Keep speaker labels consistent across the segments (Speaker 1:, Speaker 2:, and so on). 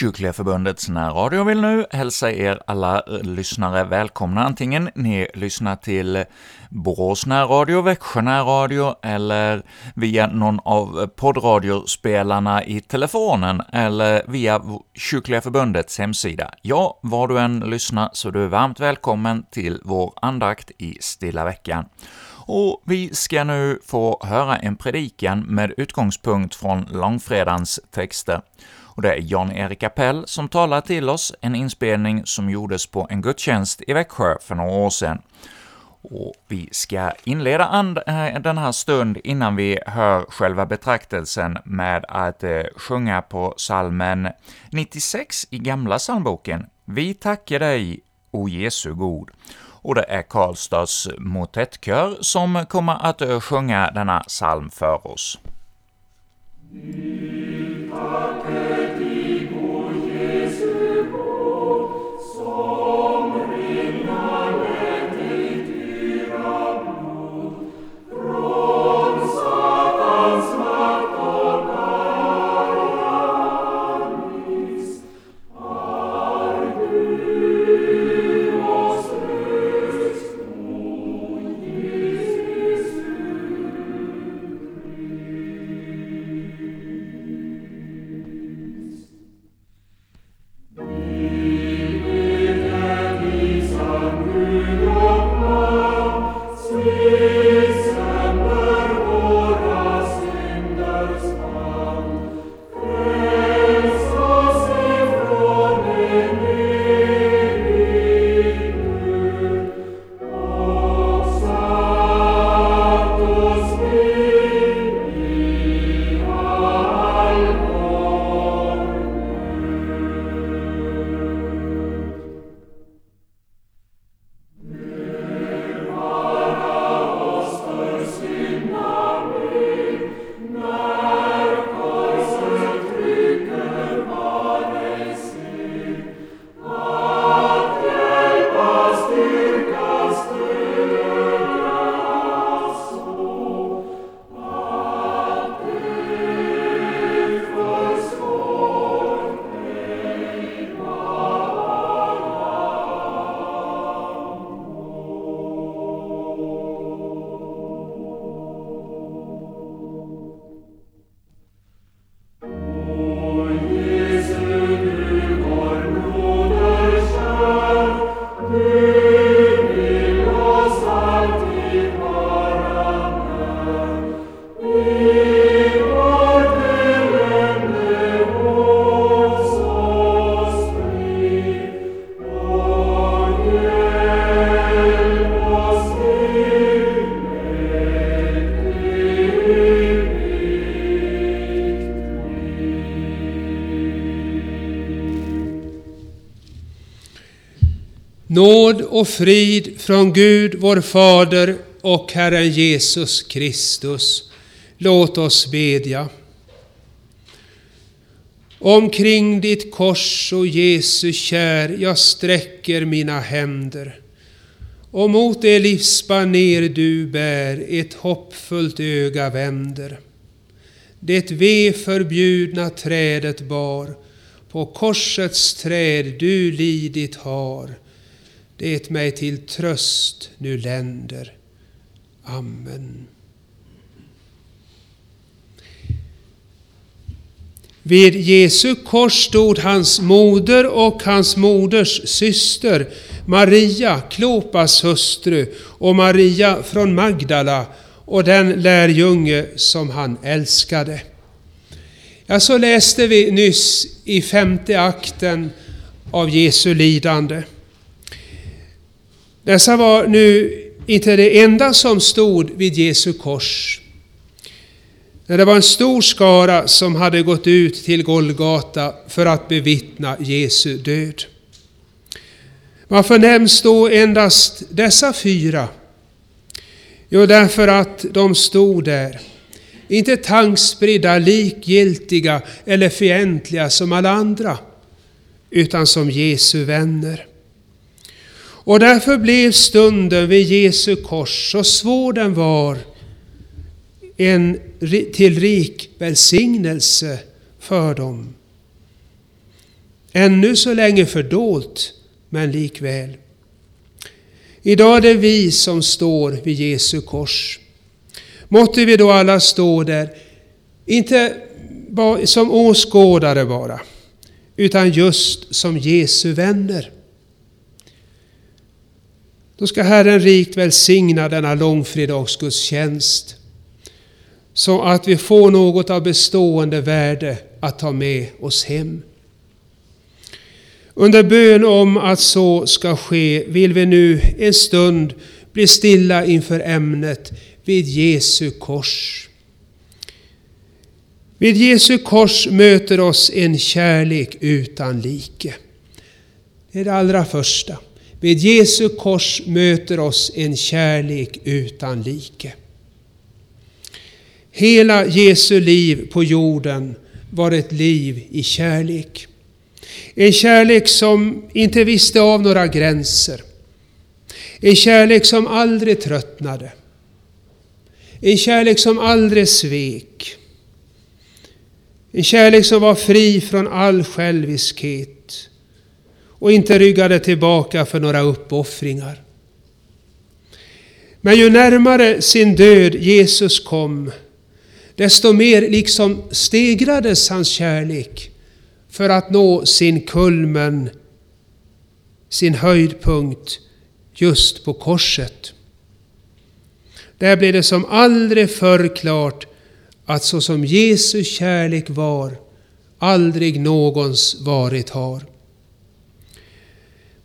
Speaker 1: Kyrkliga Förbundets närradio vill nu hälsa er alla eh, lyssnare välkomna, antingen ni lyssnar till Borås närradio, Växjö närradio eller via någon av poddradiospelarna i telefonen eller via Kyrkliga Förbundets hemsida. Ja, var du än lyssnar så du är varmt välkommen till vår andakt i Stilla veckan. Och vi ska nu få höra en predikan med utgångspunkt från långfredagens texter. Och det är Jan-Erik Appell som talar till oss, en inspelning som gjordes på en gudstjänst i Växjö för några år sedan. Och vi ska inleda and- eh, den här stund innan vi hör själva betraktelsen med att eh, sjunga på salmen 96 i Gamla psalmboken. Vi tackar dig, o Jesu god. Och det är Karlstads motettkör som kommer att eh, sjunga denna psalm för oss.
Speaker 2: Nåd och frid från Gud vår Fader och Herren Jesus Kristus. Låt oss bedja. Omkring ditt kors, och Jesu kär, jag sträcker mina händer. Och mot det livsbaner du bär ett hoppfullt öga vänder. Det ve förbjudna trädet bar, på korsets träd du lidit har det mig till tröst nu länder. Amen. Vid Jesu kors stod hans moder och hans moders syster, Maria, Klopas hustru, och Maria från Magdala och den lärjunge som han älskade. Ja, så läste vi nyss i femte akten av Jesu lidande. Dessa var nu inte det enda som stod vid Jesu kors. Det var en stor skara som hade gått ut till Golgata för att bevittna Jesu död. Varför nämns då endast dessa fyra? Jo, därför att de stod där. Inte tankspridda, likgiltiga eller fientliga som alla andra, utan som Jesu vänner. Och därför blev stunden vid Jesu kors, så svår den var, en till rik välsignelse för dem. Ännu så länge fördolt, men likväl. Idag är det vi som står vid Jesu kors. Måtte vi då alla stå där, inte som åskådare bara, utan just som Jesu vänner. Då ska Herren rikt välsigna denna långfredagsgudstjänst så att vi får något av bestående värde att ta med oss hem. Under bön om att så ska ske vill vi nu en stund bli stilla inför ämnet vid Jesu kors. Vid Jesu kors möter oss en kärlek utan like. Det är det allra första. Med Jesu kors möter oss en kärlek utan like. Hela Jesu liv på jorden var ett liv i kärlek. En kärlek som inte visste av några gränser. En kärlek som aldrig tröttnade. En kärlek som aldrig svek. En kärlek som var fri från all själviskhet och inte ryggade tillbaka för några uppoffringar. Men ju närmare sin död Jesus kom, desto mer liksom stegrades hans kärlek för att nå sin kulmen, sin höjdpunkt just på korset. Där blev det som aldrig förr klart att så som Jesu kärlek var, aldrig någons varit har.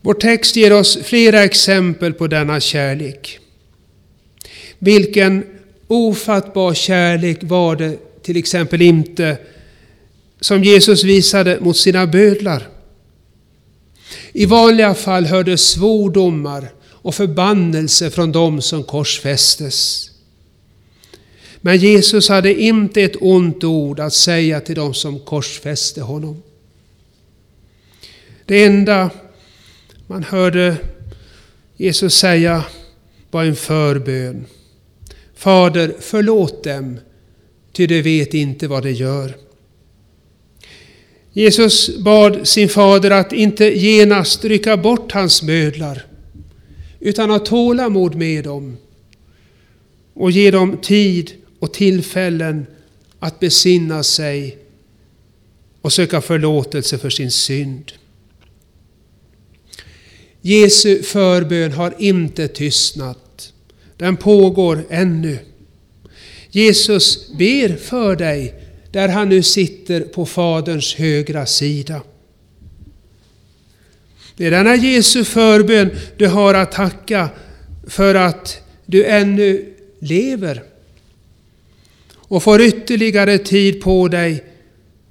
Speaker 2: Vår text ger oss flera exempel på denna kärlek. Vilken ofattbar kärlek var det till exempel inte som Jesus visade mot sina bödlar. I vanliga fall hördes svordomar och förbannelse från dem som korsfästes. Men Jesus hade inte ett ont ord att säga till dem som korsfäste honom. Det enda man hörde Jesus säga var en förbön. Fader, förlåt dem, ty de vet inte vad de gör. Jesus bad sin fader att inte genast rycka bort hans mödlar, utan ha tålamod med dem och ge dem tid och tillfällen att besinna sig och söka förlåtelse för sin synd. Jesu förbön har inte tystnat. Den pågår ännu. Jesus ber för dig där han nu sitter på Faderns högra sida. Det är denna Jesu förbön du har att tacka för att du ännu lever och får ytterligare tid på dig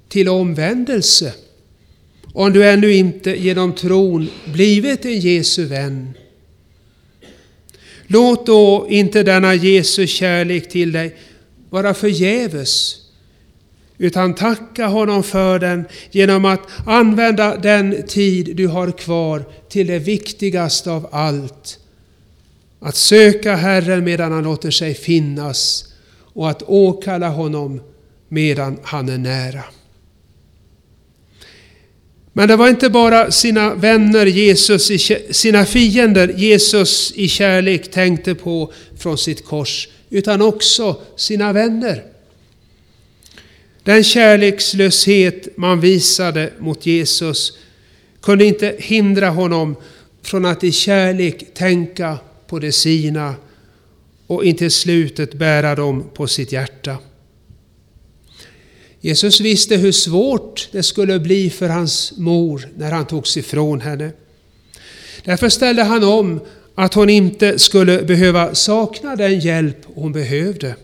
Speaker 2: till omvändelse. Om du ännu inte genom tron blivit en Jesu vän. Låt då inte denna Jesu kärlek till dig vara förgäves utan tacka honom för den genom att använda den tid du har kvar till det viktigaste av allt. Att söka Herren medan han låter sig finnas och att åkalla honom medan han är nära. Men det var inte bara sina vänner Jesus, sina fiender Jesus i kärlek tänkte på från sitt kors, utan också sina vänner. Den kärlekslöshet man visade mot Jesus kunde inte hindra honom från att i kärlek tänka på det sina och intill slutet bära dem på sitt hjärta. Jesus visste hur svårt det skulle bli för hans mor när han togs ifrån henne. Därför ställde han om att hon inte skulle behöva sakna den hjälp hon behövde.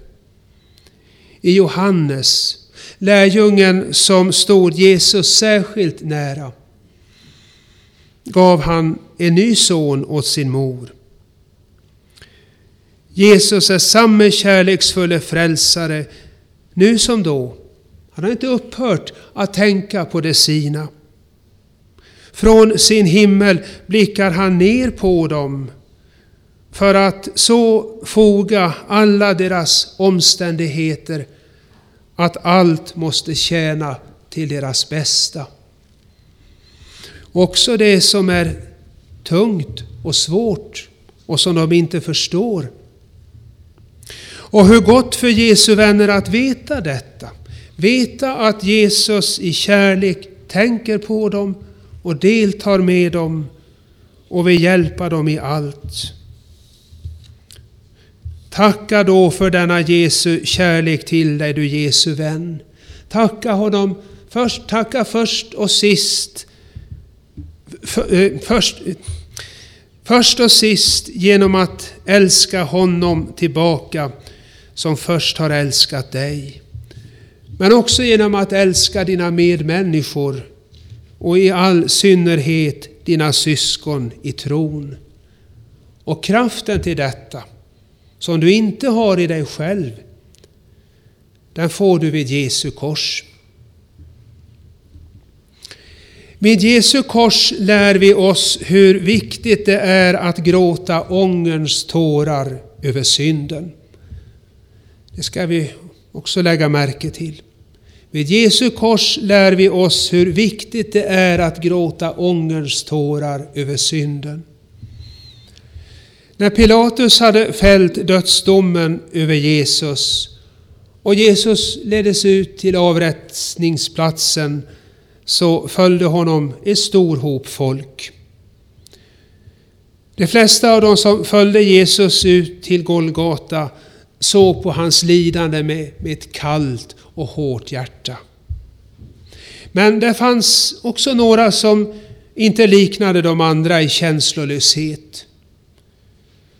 Speaker 2: I Johannes, lärjungen som stod Jesus särskilt nära, gav han en ny son åt sin mor. Jesus är samme kärleksfulle frälsare nu som då. Han har inte upphört att tänka på det sina. Från sin himmel blickar han ner på dem för att så foga alla deras omständigheter att allt måste tjäna till deras bästa. Också det som är tungt och svårt och som de inte förstår. Och hur gott för Jesu vänner att veta detta. Veta att Jesus i kärlek tänker på dem och deltar med dem och vill hjälpa dem i allt. Tacka då för denna Jesu kärlek till dig, du Jesu vän. Tacka honom först, tacka först och sist. För, eh, först, först och sist genom att älska honom tillbaka som först har älskat dig. Men också genom att älska dina medmänniskor och i all synnerhet dina syskon i tron. Och kraften till detta, som du inte har i dig själv, den får du vid Jesu kors. Vid Jesu kors lär vi oss hur viktigt det är att gråta ångerns tårar över synden. Det ska vi också lägga märke till. Vid Jesu kors lär vi oss hur viktigt det är att gråta ångerns tårar över synden. När Pilatus hade fällt dödsdomen över Jesus och Jesus leddes ut till avrättningsplatsen så följde honom en stor hop folk. De flesta av dem som följde Jesus ut till Golgata såg på hans lidande med, med ett kallt och hårt hjärta. Men det fanns också några som inte liknade de andra i känslolöshet.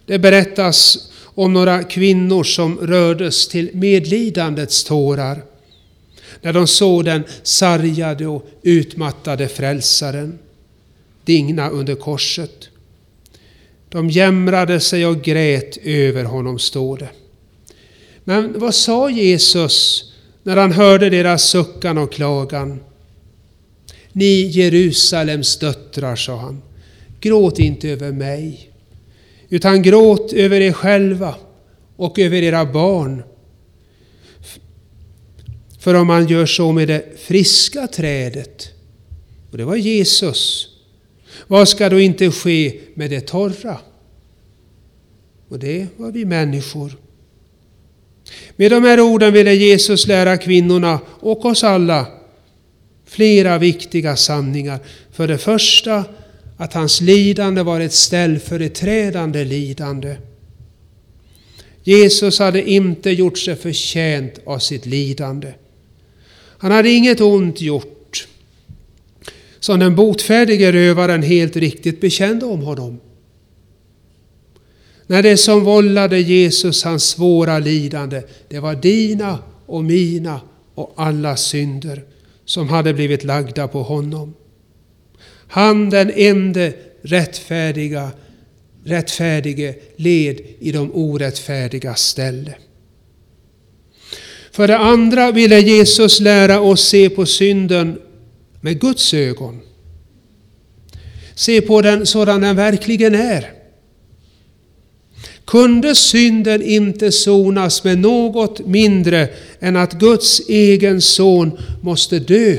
Speaker 2: Det berättas om några kvinnor som rördes till medlidandets tårar när de såg den sargade och utmattade frälsaren digna under korset. De jämrade sig och grät över honom, står det. Men vad sa Jesus när han hörde deras suckan och klagan? Ni Jerusalems döttrar, sa han, gråt inte över mig, utan gråt över er själva och över era barn. För om man gör så med det friska trädet, och det var Jesus, vad ska då inte ske med det torra? Och det var vi människor. Med de här orden ville Jesus lära kvinnorna och oss alla flera viktiga sanningar. För det första att hans lidande var ett ställföreträdande lidande. Jesus hade inte gjort sig förtjänt av sitt lidande. Han hade inget ont gjort, som den botfärdige rövaren helt riktigt bekände om honom. När det som vållade Jesus hans svåra lidande, det var dina och mina och alla synder som hade blivit lagda på honom. Han den ende rättfärdiga, rättfärdige led i de orättfärdiga ställe. För det andra ville Jesus lära oss se på synden med Guds ögon. Se på den sådan den verkligen är. Kunde synden inte sonas med något mindre än att Guds egen son måste dö?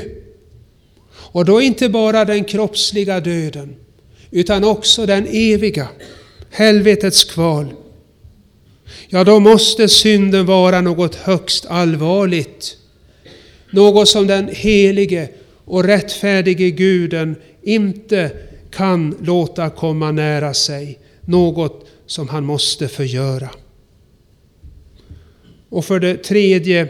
Speaker 2: Och då inte bara den kroppsliga döden, utan också den eviga, helvetets kval. Ja, då måste synden vara något högst allvarligt. Något som den helige och rättfärdige guden inte kan låta komma nära sig. Något som han måste förgöra. Och för det tredje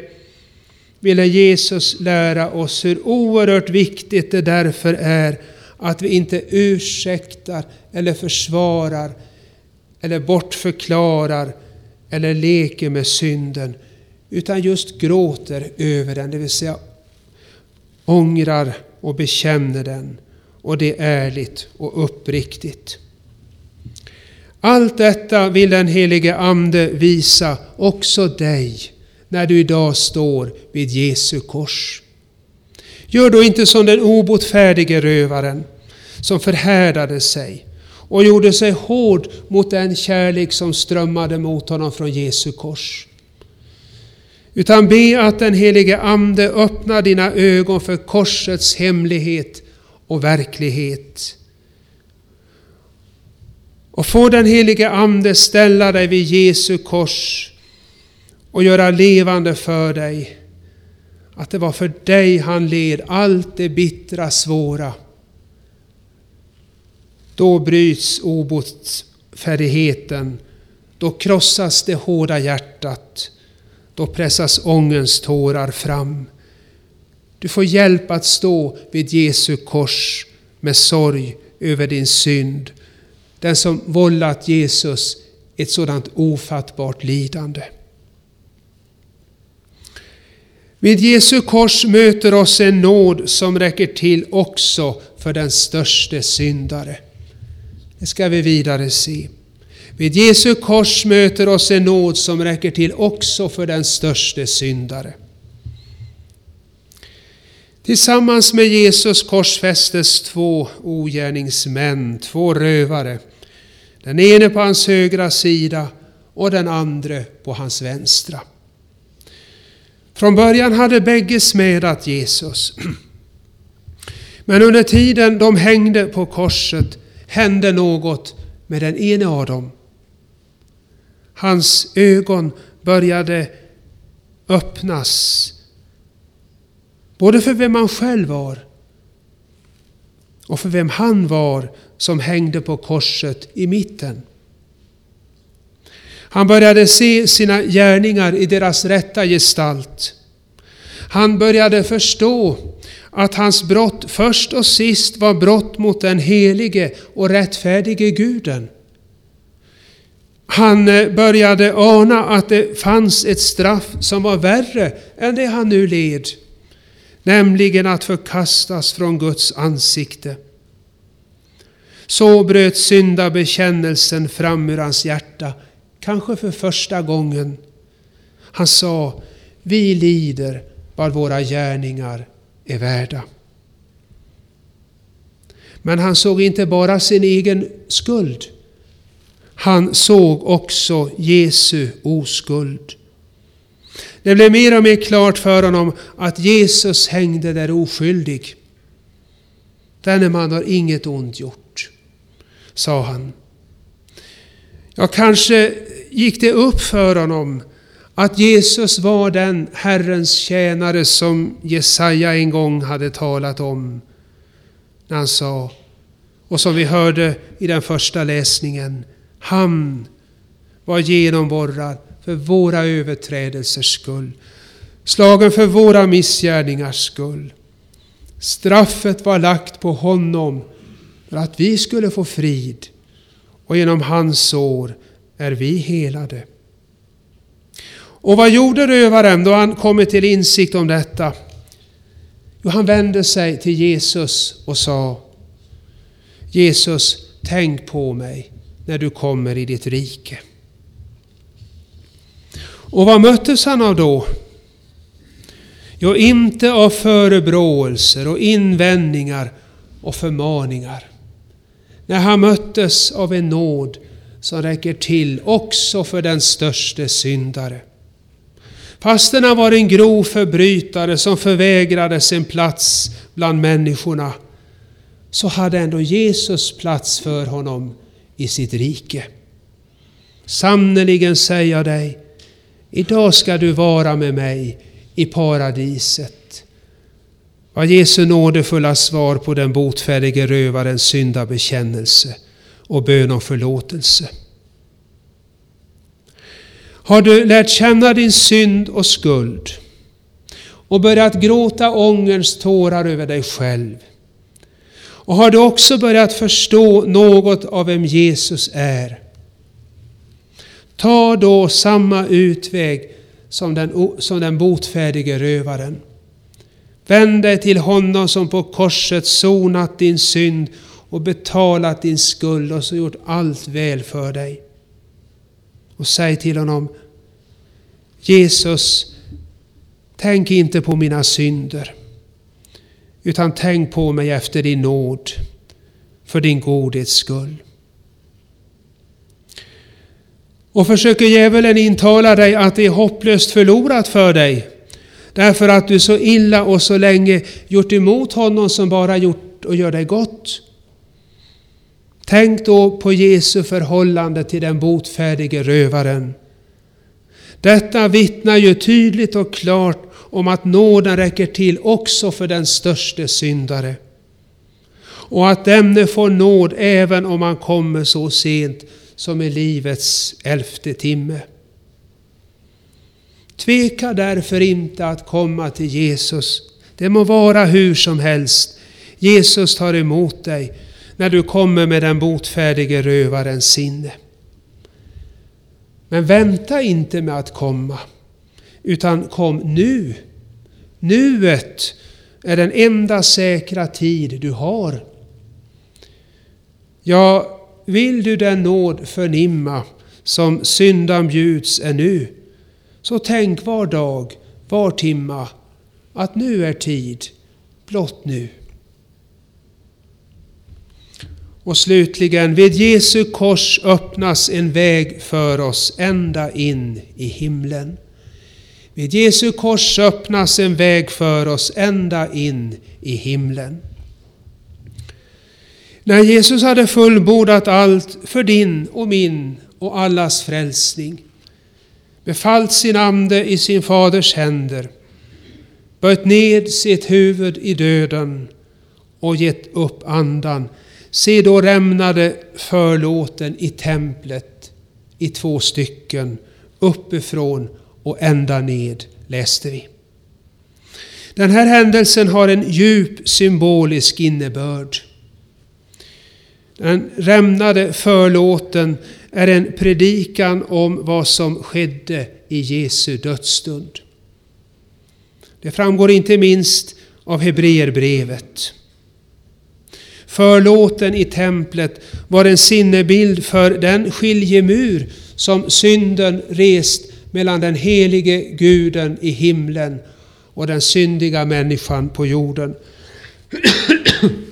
Speaker 2: ville Jesus lära oss hur oerhört viktigt det därför är att vi inte ursäktar eller försvarar eller bortförklarar eller leker med synden utan just gråter över den, det vill säga ångrar och bekänner den. Och det är ärligt och uppriktigt. Allt detta vill den helige Ande visa också dig när du idag står vid Jesu kors. Gör då inte som den obotfärdige rövaren som förhärdade sig och gjorde sig hård mot den kärlek som strömmade mot honom från Jesu kors. Utan be att den helige Ande öppnar dina ögon för korsets hemlighet och verklighet. Och få den helige Ande ställa dig vid Jesu kors och göra levande för dig att det var för dig han led allt det bittra, svåra. Då bryts obotfärdigheten, då krossas det hårda hjärtat, då pressas ångens tårar fram. Du får hjälp att stå vid Jesu kors med sorg över din synd, den som vållat Jesus ett sådant ofattbart lidande. Vid Jesu kors möter oss en nåd som räcker till också för den störste syndare. Det ska vi vidare se. Vid Jesu kors möter oss en nåd som räcker till också för den störste syndare. Tillsammans med Jesus korsfästes två ogärningsmän, två rövare. Den ene på hans högra sida och den andra på hans vänstra. Från början hade bägge smädat Jesus. Men under tiden de hängde på korset hände något med den ene av dem. Hans ögon började öppnas. Både för vem han själv var och för vem han var som hängde på korset i mitten. Han började se sina gärningar i deras rätta gestalt. Han började förstå att hans brott först och sist var brott mot den helige och rättfärdige guden. Han eh, började ana att det fanns ett straff som var värre än det han nu led, nämligen att förkastas från Guds ansikte. Så bröt syndabekännelsen fram ur hans hjärta kanske för första gången. Han sa, vi lider vad våra gärningar är värda. Men han såg inte bara sin egen skuld. Han såg också Jesu oskuld. Det blev mer och mer klart för honom att Jesus hängde där oskyldig. Denne man har inget ont gjort, sa han. Ja, kanske gick det upp för honom att Jesus var den Herrens tjänare som Jesaja en gång hade talat om. När han sa, och som vi hörde i den första läsningen, han var genomborrad för våra överträdelsers skull, slagen för våra missgärningars skull. Straffet var lagt på honom för att vi skulle få frid och genom hans sår är vi helade. Och vad gjorde rövaren då han kommit till insikt om detta? Jo, han vände sig till Jesus och sa Jesus, tänk på mig när du kommer i ditt rike. Och vad möttes han av då? Jo, inte av förebråelser och invändningar och förmaningar. När han möttes av en nåd som räcker till också för den störste syndare. Fastän han var en grov förbrytare som förvägrades en plats bland människorna, så hade ändå Jesus plats för honom i sitt rike. Sannerligen säger jag dig, idag ska du vara med mig i paradiset. Var Jesu nådefulla svar på den botfärdige rövarens syndabekännelse och bön om förlåtelse. Har du lärt känna din synd och skuld och börjat gråta ångerns tårar över dig själv? Och har du också börjat förstå något av vem Jesus är? Ta då samma utväg som den, som den botfärdige rövaren. Vänd dig till honom som på korset sonat din synd och betalat din skuld och så gjort allt väl för dig. Och säg till honom Jesus, tänk inte på mina synder utan tänk på mig efter din nåd för din godhets skull. Och försöker djävulen intala dig att det är hopplöst förlorat för dig därför att du så illa och så länge gjort emot honom som bara gjort och gör dig gott. Tänk då på Jesu förhållande till den botfärdige rövaren. Detta vittnar ju tydligt och klart om att nåden räcker till också för den störste syndare. Och att denne får nåd även om han kommer så sent som i livets elfte timme. Tveka därför inte att komma till Jesus. Det må vara hur som helst. Jesus tar emot dig när du kommer med den botfärdige rövarens sinne. Men vänta inte med att komma, utan kom nu. Nuet är den enda säkra tid du har. Ja, vill du den nåd förnimma som syndan bjuds är nu, så tänk var dag, var timma, att nu är tid, blott nu. Och slutligen, vid Jesu kors öppnas en väg för oss ända in i himlen. Vid Jesu kors öppnas en väg för oss ända in i himlen. När Jesus hade fullbordat allt för din och min och allas frälsning, befallt sin ande i sin faders händer, böjt ned sitt huvud i döden och gett upp andan, se då rämnade förlåten i templet i två stycken, uppifrån och ända ned, läste vi. Den här händelsen har en djup symbolisk innebörd. Den rämnade förlåten är en predikan om vad som skedde i Jesu dödsstund. Det framgår inte minst av Hebreerbrevet. Förlåten i templet var en sinnebild för den skiljemur som synden rest mellan den helige guden i himlen och den syndiga människan på jorden.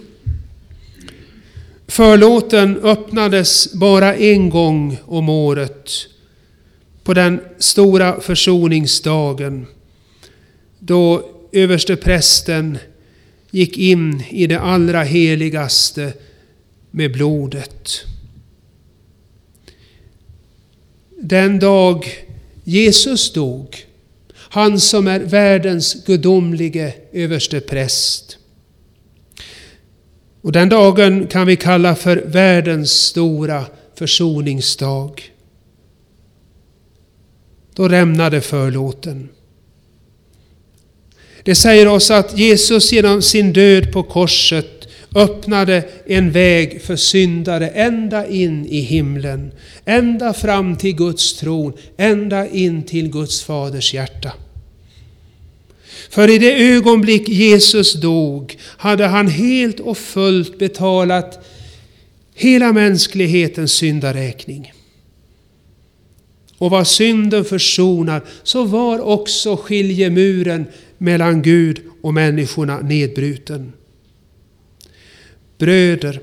Speaker 2: Förlåten öppnades bara en gång om året på den stora försoningsdagen då översteprästen gick in i det allra heligaste med blodet. Den dag Jesus dog, han som är världens gudomlige överstepräst. Och den dagen kan vi kalla för världens stora försoningsdag. Då rämnade förlåten. Det säger oss att Jesus genom sin död på korset öppnade en väg för syndare ända in i himlen. Ända fram till Guds tron, ända in till Guds faders hjärta. För i det ögonblick Jesus dog hade han helt och fullt betalat hela mänsklighetens syndaräkning. Och var synden försonad så var också skiljemuren mellan Gud och människorna nedbruten. Bröder,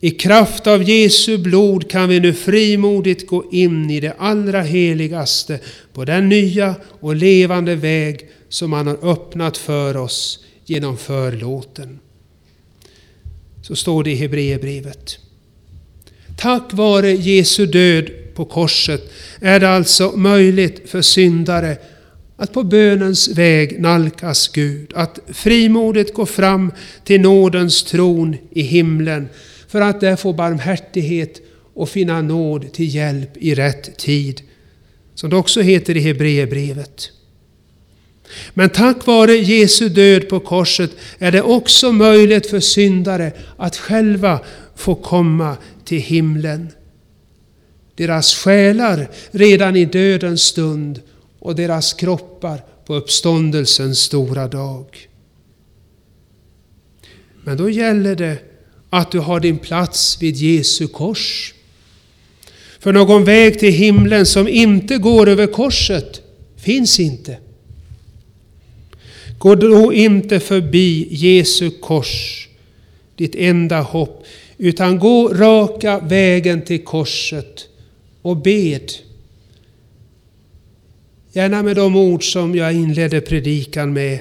Speaker 2: i kraft av Jesu blod kan vi nu frimodigt gå in i det allra heligaste på den nya och levande väg som han har öppnat för oss genom förlåten. Så står det i Hebreerbrevet. Tack vare Jesu död på korset är det alltså möjligt för syndare att på bönens väg nalkas Gud, att frimodigt gå fram till nådens tron i himlen för att där få barmhärtighet och finna nåd till hjälp i rätt tid. Som det också heter i Hebreerbrevet. Men tack vare Jesu död på korset är det också möjligt för syndare att själva få komma till himlen. Deras själar redan i dödens stund och deras kroppar på uppståndelsens stora dag. Men då gäller det att du har din plats vid Jesu kors. För någon väg till himlen som inte går över korset finns inte. Gå då inte förbi Jesu kors, ditt enda hopp, utan gå raka vägen till korset och bed. Gärna med de ord som jag inledde predikan med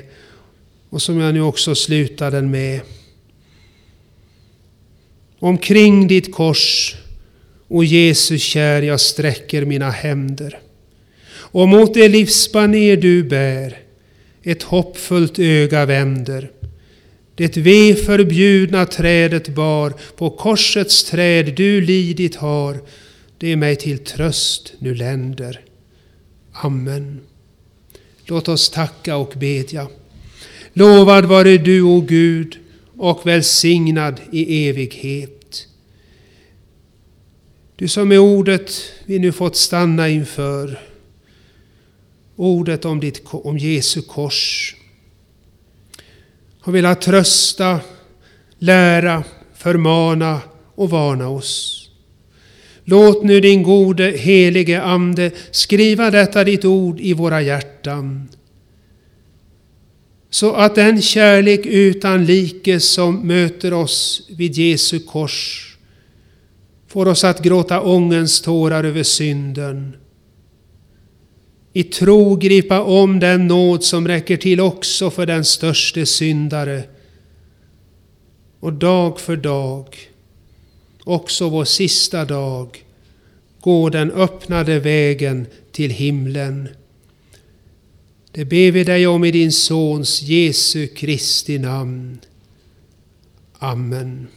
Speaker 2: och som jag nu också slutar den med. Omkring ditt kors, o Jesus kär, jag sträcker mina händer. Och mot det livsbaner du bär, ett hoppfullt öga vänder. Det ve förbjudna trädet bar, på korsets träd du lidit har, det mig till tröst nu länder. Amen. Låt oss tacka och bedja. Lovad vare du, o Gud, och välsignad i evighet. Du som är ordet vi nu fått stanna inför, ordet om, ditt, om Jesu kors, har velat trösta, lära, förmana och varna oss. Låt nu din gode helige Ande skriva detta ditt ord i våra hjärtan. Så att den kärlek utan like som möter oss vid Jesu kors får oss att gråta ångens tårar över synden. I tro gripa om den nåd som räcker till också för den störste syndare. Och dag för dag också vår sista dag, gå den öppnade vägen till himlen. Det ber vi dig om i din Sons Jesu Kristi namn. Amen.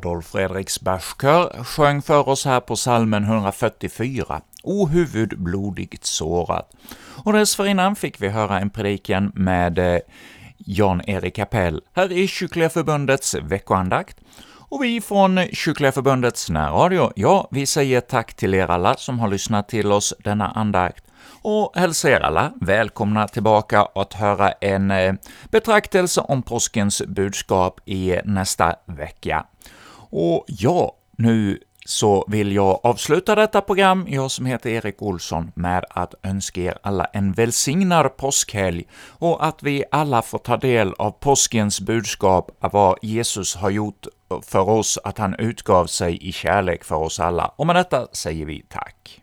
Speaker 1: Adolf Fredriks Bachkör sjöng för oss här på salmen 144, O huvud blodigt sårat. Och dessförinnan fick vi höra en predikan med eh, Jan-Erik Appell här i Kyrkliga Förbundets veckoandakt. Och vi från Kyrkliga Förbundets närradio, ja, vi säger tack till er alla som har lyssnat till oss denna andakt och hälsar er alla välkomna tillbaka att höra en eh, betraktelse om påskens budskap i nästa vecka. Och ja, nu så vill jag avsluta detta program, jag som heter Erik Olsson, med att önska er alla en välsignad påskhelg och att vi alla får ta del av påskens budskap, av vad Jesus har gjort för oss, att han utgav sig i kärlek för oss alla. Och med detta säger vi tack.